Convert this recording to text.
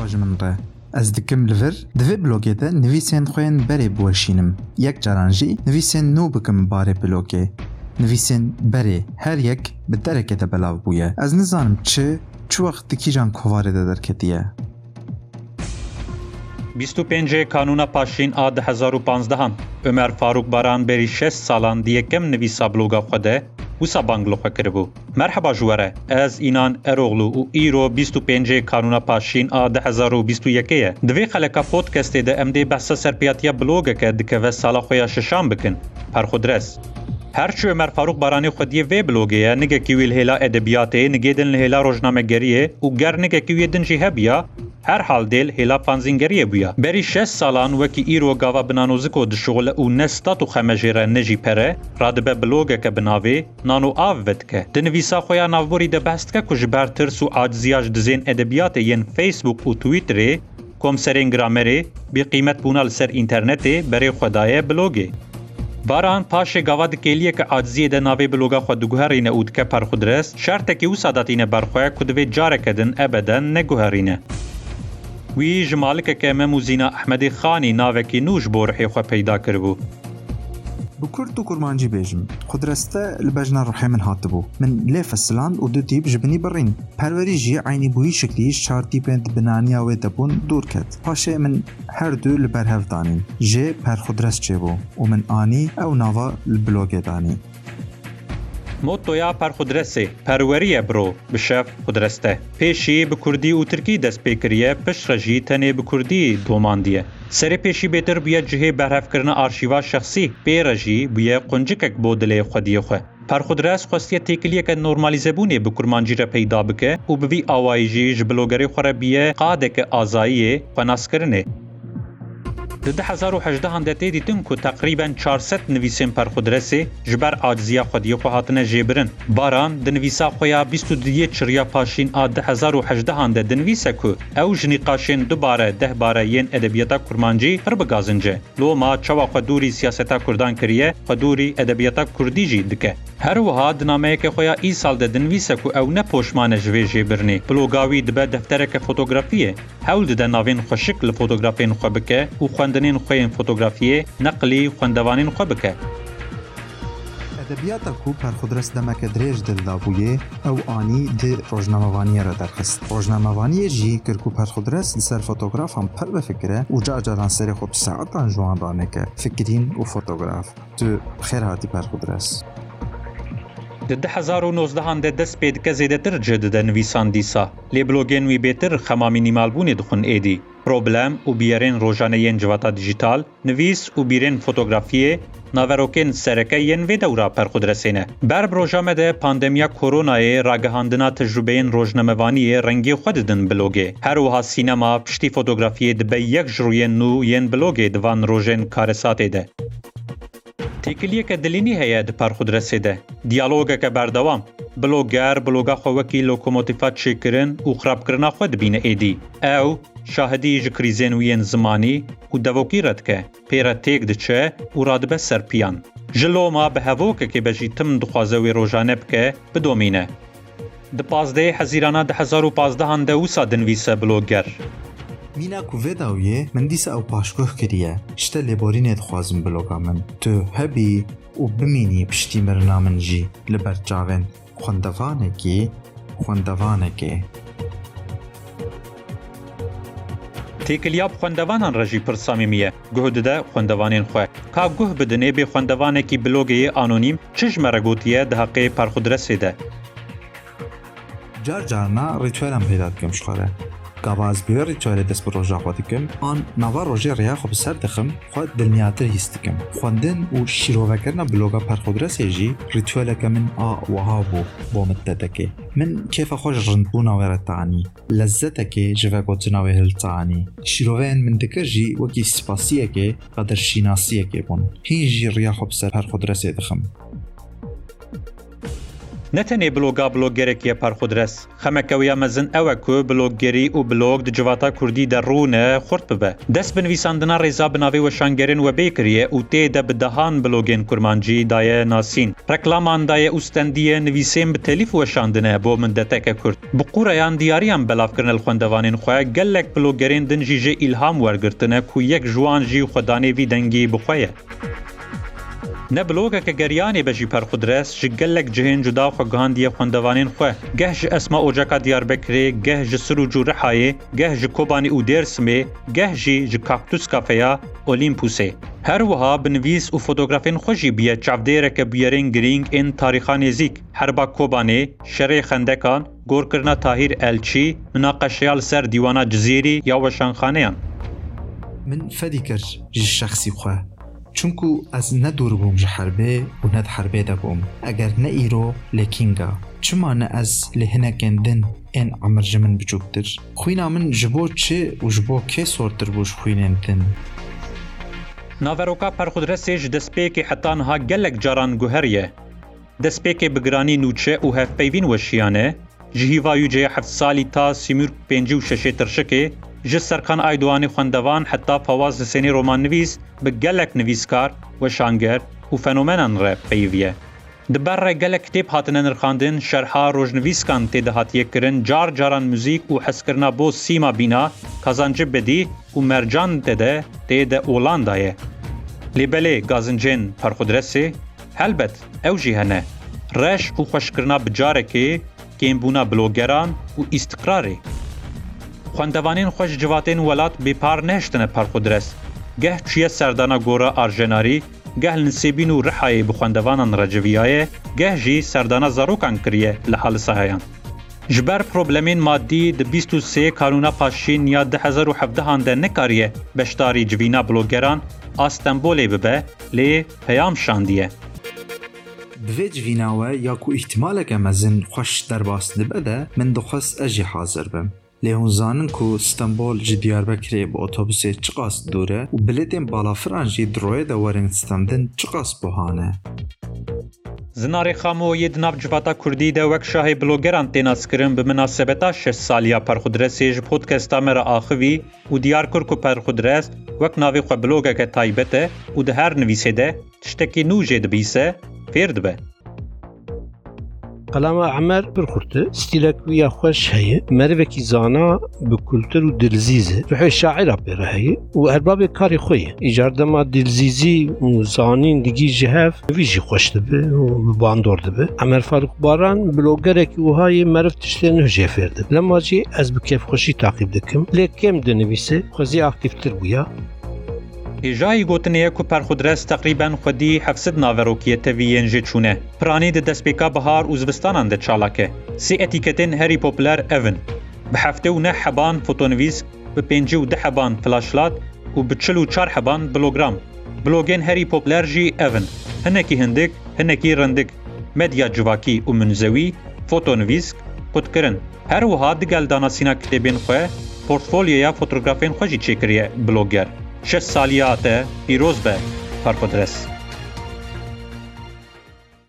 ڕۆژمنڕێ ez dikim li vir divê blogê de nivîsên xuyên berê biweşînim yek caran jî nivîsên nû bikim barê blogê nivîsên berê her yek bi derekê de belav bûye ez nizanim çi çi wext dikîjan kovarê de derketiye 25 Kanûna Paşîn a 2015an Ömer Faruk Baran berî 6 salan diyekkem nivîsa bloga xwe de Wisa Banglo xwekiribû. Merheba ji were ez înan Eroğlu û îro 25 kanûna paşîn a 2021 ye. Divê xeleka podcastê de em dê behsa serpiyatiya blogeke dikeve sala xweya şişan bikin. Perxudres. Herçû Ömer Faruk Baranî xwediye vê blogê ye nigekî wî hêla edebiyatê nigêdin li hêla rojnamegeriyê û ger nigekî wê din jî hebiya هەر حالدێل هێلا پانزینگەریە بووە بەری 6 ساڵان وەکی ئیرۆگاوا بنانۆزیکۆ دشۆڵە و نەستات و خەمەژێرە نەژی پەرە ڕادبە بلۆگەکە بناوێ نان و ئاڤتکە دنویسا خۆیان ناوبۆری دەبەستکە کوژبار ترس و ئاجزیاش دزێن ئەدەبیاتە یەن فیسبوک و تویترێ کۆمسەرێن گرامەرێ بقیمەت بوونا لەسەر ئینتەرنێتێ بەرێ خوددایە بلۆگێ. باران پاشێ گاوا دکێلیە کە ئازیە دە ناوێ بلوگا خوا دوگوهرینە و دکە پەرخودرست شارتێکی و ساداتینە بەرخۆە کو دەوێت جارەکەدن ئەبەدەن نەگوهرینە. وی ژمالکەکە مەم و زینا ئەحمەدی خانی ناوێکی نوش بۆ ڕحێخوا پەیدا کردبوو. کورد و کورمانجی بێژم خودرەستە لە بەژنا ڕحێ من هاتبوو من لێ فەسلاند و دوتیب ژبنی بڕین پەروەریژی عینی بووی شکلی چارتی پێنت بنانیاوێ دەبوون دوور کرد پاشێ من هەردوو لە بەرهەفدانین ژێ پەرخودرەست چێبوو و من ئانی ئەو ناوە بلۆگێدانی Mottoya Perxudrasê perweriye biro bi şev xudreste. Pêşî bi Kurdî û Tirkî dest pêkiriye pişre jî tenê bi Kurdî domandiye. Serê pêşî bêtir bûye cihê berhevkirina arşîva şexsî pêre jî bûye quncikek bo dilê xwediyê xwe. Perxudras xwestiye têkiliyeke normalîzebûnê bi kurmancîre peyda bike û bi vî awayî jî ji blogerê xwe re bîye qadeke azayiyê xwenaskirinê. د 2018 د تیدی تن کو تقریبا 400 نویسین پر خودرسه جبر عاجزیا خودی په هاتنه جبرن باران د نویسا خویا 22 چریا پاشین ا 2018 د نویسا کو او جنی قاشین دوباره ده باره یین ادبیاتا کورمانجی پر بغازنجه لو ما چوا خودوري سیاستا کوردان کریه خودوري ادبیاتا کوردی جی دکه هەروەها دنامەیەکە خۆیان ئی ساڵ دەدنویسە و ئەو نەپۆشمانە ژێژێ برنی بلۆگاوی دبە دەفتەرەکە فۆتۆگرافیە هەول دەدە ناوێن خۆشک لە فۆتۆگرافین خۆ بکە و خوێندنین خۆیان فۆتۆگرافیە نەقلی خوێندەوانین خۆ بکە. ئەدەبیاتە و پەرخودرست دەمەکە درێژ دلدابوویێ ئەو ئانی د ڕۆژنامەوانیەرە دەرخست ڕۆژنامەوانیە ژی کرک و پەرخودرست لەسەر فۆتۆگرافان پەر بەفکرە و جاجاران سەری خۆ ساعتان ژوانڕانەکە فکرین و فۆتۆگراف تو خێرهاتی پەرخودرست. د 2019 د دس پېد کې زیاتره جدي د نویسان دیسا لې بلوګین وی بهتر خمامي نیمالبونې د خون اېدی پرابلم او بیرن روزانه جواتا دیجیتال نویس او بیرن فوتوگرافیه ناوروکن سرکه ین وی دورا پر خود رسینه بر برنامه ده پاندمیا کرونا راگهاندنا تجربه این روزنامه‌وانی رنگی خود دن بلوگه هر وها سینما پشتی فوتوگرافی د به یک جروی نو ین بلوگه دوان روزن کارسات ده تێکلیەکە دلینی هەیە دپارخود رەسێدە دیالۆگەکە بەردەوام بلۆگار بلۆگا خۆوەکی لۆکۆمۆتیفات شێکردن و خراپکردنا خۆ دبینە ئێدی ئەو شاهدی ji krîzên wiyên zimanî û devokî redke pêre têk diçe û radibe serpiyan. Ji loma bi hevokekê bejî tim dixwaze wê rojane bike bidomîne. Di pazdeyê hezîrana 2015 de wisa dinvîse bilogger. Mîna ku vê dawiyê min dîsa ew paşguh kiriye ji te lêborînê dixwazim bloga min tu hebî û bimînî piştî mirina min jî li ber çavên xwendevanekî xwendevanekê تێکلیاب خوندەوانان ڕژی پرسامیمیە گوه ددە خوندەوانین خوێ کا گوه بدنێ بێ خوندەوانێکی بلۆگەیە ئانونیم چژمە ڕگوتیە دهقەیە پارخودرەسێدە جارجارنا ڕیتوێرم پێدا بکەم شخۆرە کاواز بێری چارە دەست بە ڕۆژاخوا دکم ئان ناوا ڕۆژێ ڕیاخۆ بەسەر دەخم خوا دڵنیاتر هیست دکم خوندن و شیرۆڤەکردە بلۆگە پەرخۆدرە سێژی ریتوالەکە من ئاوەها بوو بۆ مدەتەکەی من کێفە خۆش ڕندبووناوێرەتانی لە زەتەکێ ژڤە گۆچناوێ هلتانی شیرۆڤێن من دکەژی وەکی سپاسیەکێ قەدەر شیناسیەکێ بوون هیژی ڕیاخۆ بسەر هەر خۆدرە سێ دخم نه تنه بلوګا بلوګرکې پرخودرس خمکویا مزن او کو بلوګری او بلوګ د جواتا کوردی درونه خورد به دس بنویساندنا رضا بناوی و شانګرین و بیکریه او ته د بدهان بلوګین کورمانجی دای ناسین رکلامان دای اوستندیه نویسیم به تلیف و شاندنه بو من دتک کورد بقوریان دیاریان بلافکرن خوندوانین خو ګلک بلوګرین دنجیجه الهام ورګرتنه کو یک جوان جی خدانه وی دنګي بخویه نه بلوگه که گریانی به جی پر خود رس جی گلک جهین جدا خو گهاندی خوندوانین خو گه جی اسما اوجاکا دیار بکری گه ج سرو جو رحای گه ج کوبانی او دیر سمی گه ج ج کاکتوس کافیا اولیمپوسه. هر وها بنویس و فوتوگرافین خوشی بیه چفده را که بیارین گرینگ این تاریخانه زیک هر با کوبانی شری خندکان گور کرنا تاهیر الچی مناقشیال سر دیوانا جزیری یا وشان من فدیکر، کر شخصی خواه چونکو از نه دور بوم جه حربه و نه حربه ده بوم اگر نه ایرو لکینگا چما نه از لهنکندن این عمر جمن بچوکتر خوینا من جبو چه و جبو که سورتر بوش خوینندن ناوروکا پرخودرسê ji destpêkê hetan ha gelek caran guheriye. Destpêkê bi giranî nûçe û hevpeyvîn weşiyane, ji hîva yüceye heft salî ta sîmûr 5 şeşê tirşikê ji serkan Aydoğanê xwendevan heta pawaz li sênê romannivîs bi gelek nivîskar, weşanger û fenomenan re peyiviye. Di ber re gelek kitêb hatine nirxandin, şerha rojnivîskan tê de hatiye kirin, car caran müzik û heskirina bo sîma bîna, kazancı bedî û mercan tê de tê de Olandayê. Lêbelê gazincên perxudresê, helbet ew jî hene. Reş û xweşkirina bi blogeran û îstikrarê Xwendevanên xwe ji civatên welat bêpar nehiştine parxudres. Geh çiye serdana gora arjenarî, geh li Nisêbîn û Rihayê bi xwendevanan Receviyayê, geh jî serdana zarokan kiriye li Halisahayan. Ji ber problemên 23 Kanûna Paşîn ya 2017 de nekariye beşdarî civîna blogeran a Stenbolê bibe lê peyam şandiye. Bi vê civîna we ya ku îhtimaleke mezin xweş derbas dibe de min dixwest ez jî hazir Lehunzanin ku İstanbul ji Diyarbakirê bi otobüsê çiqas dûre û biletên balafiran jî di royê de werin standin çiqas buhane. Zinarê Xamoyê di nav civata Kurdî de wek şahê blogeran têna skirin bi münasebeta şeş saliya perxudirestê ji podcasta me re axivî û Diyarkur ku perxudirest wek navê xwe blogeke taybet e û di her nivîsê de tiştekî nû jê dibîse fêr dibe. قلامه عمر پر خورته ستیل کویا خوش هی مروکی زانا به کلتر و دلزیزه روح شاعر پر هی و ارباب کاری خویه ایجار دلزیزی و زانین دیگی جهف ویجی خوش دبه و باندور عمر فاروق باران بلوگره که وهای مرف تشتی نه جهفر لما جی از بکیف خوشی تاقیب دکم لیکم دنویسه خوزی اکتیفتر بویا هێژایی گوتنەیە و پەرخودرەست تقریبان خودی حفسد ناوەڕۆکیە تەویەن ژێ چوونە پرانی دە دەستپێکا بەهار وزبستانان دە چاڵاکە سی ئەتیکەتن هەری پۆپلەر ئەون بە هەفتە و نە حەبان فۆتۆنویس بە پێنج و ده حەبان فلاشلات و بچل و چار حەبان بلۆگرام بلۆگێن هەری پۆپلەرژی ئەون هەنێکی هەندێک هەنێکی ڕندێک مەدیا جوواکی و منزەوی فۆتۆنویسک قوتکردن هەروەها دگەل داناسینا کتێبێن خوێ پۆرتفۆلیە یا فۆتۆگرافین خۆشی چێکریە بلۆگەر شش سالیات پیرۆز بە پارپۆدرس